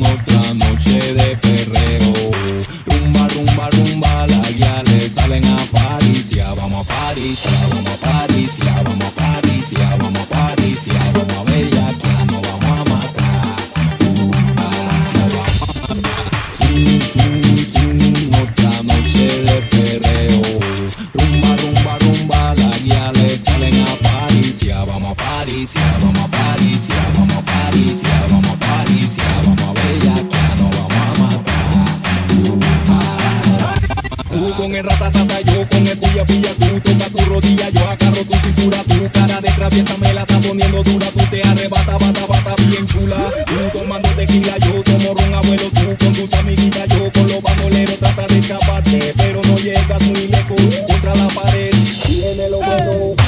otra noche de perreo un barrum barrum balagiales salen a paris y ya vamos a paris vamos a paris vamos a paris vamos a ver ya que no vamos a matar otra noche de perreo un barrum barrum balagiales salen a paris vamos a paris Tú con el ratatata, yo con el puya puya, tú toca tu rodilla, yo agarro tu cintura, tu cara de traviesa me la está poniendo dura, tú te arrebata, bata, bata, bien chula. Tú tomando tequila, yo tomo ron, abuelo, tú con tus amiguitas, yo con los bandoleros, trata de escaparte, pero no llegas muy lejos, contra la pared, viene lo bueno.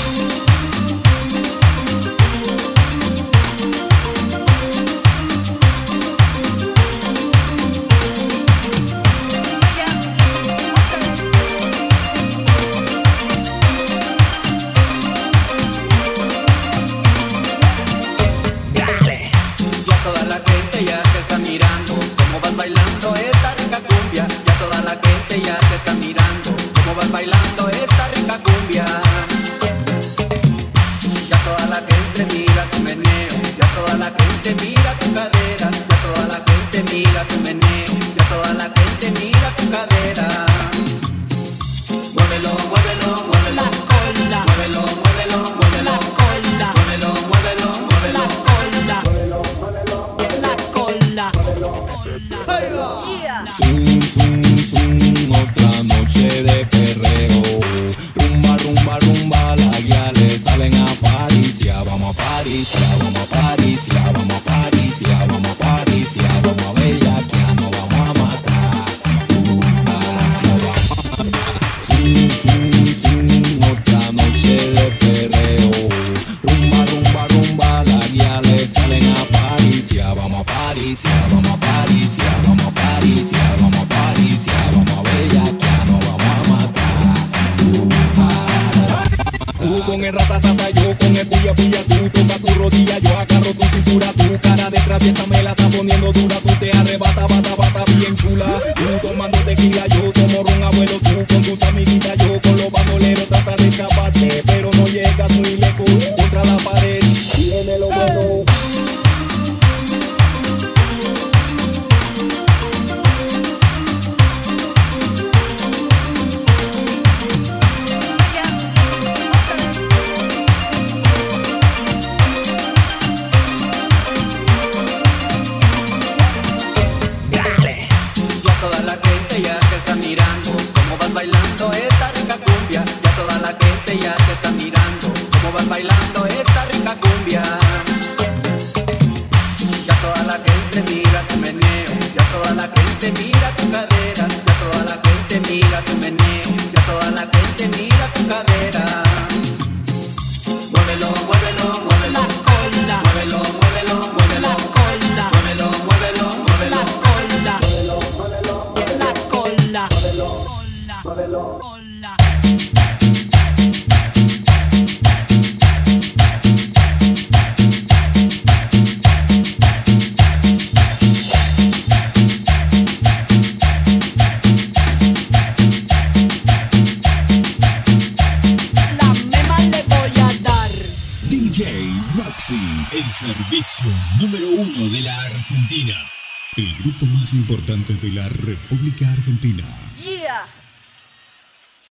Ya vamos a París, ya vamos a bellaquear, nos vamos a matar. Uh, ah, matar. Zum, zum, zum, otra noche de perreo. Rumba, rumba, rumba, las guiales salen a París. Ya vamos a París, ya vamos a París, ya vamos a París, con el ratatata, yo con el puya puya, tú toca tu rodilla, yo agarro tu cintura, tu cara de traviesa me la está poniendo dura, tú te arrebata, bata, bata, bien chula. Mira tu meneo Ya toda la gente mira tu cadera Ya toda la gente mira tu meneo Ya toda la gente mira tu cadera. Muévelo, muévelo, muévelo. La cola, Muévelo, muévelo, muévelo. La cola, Muévelo, muévelo, muévelo. La cola, la cola, cola, cola. La el servicio número uno de la Argentina. El grupo más importante de la República Argentina. Yeah.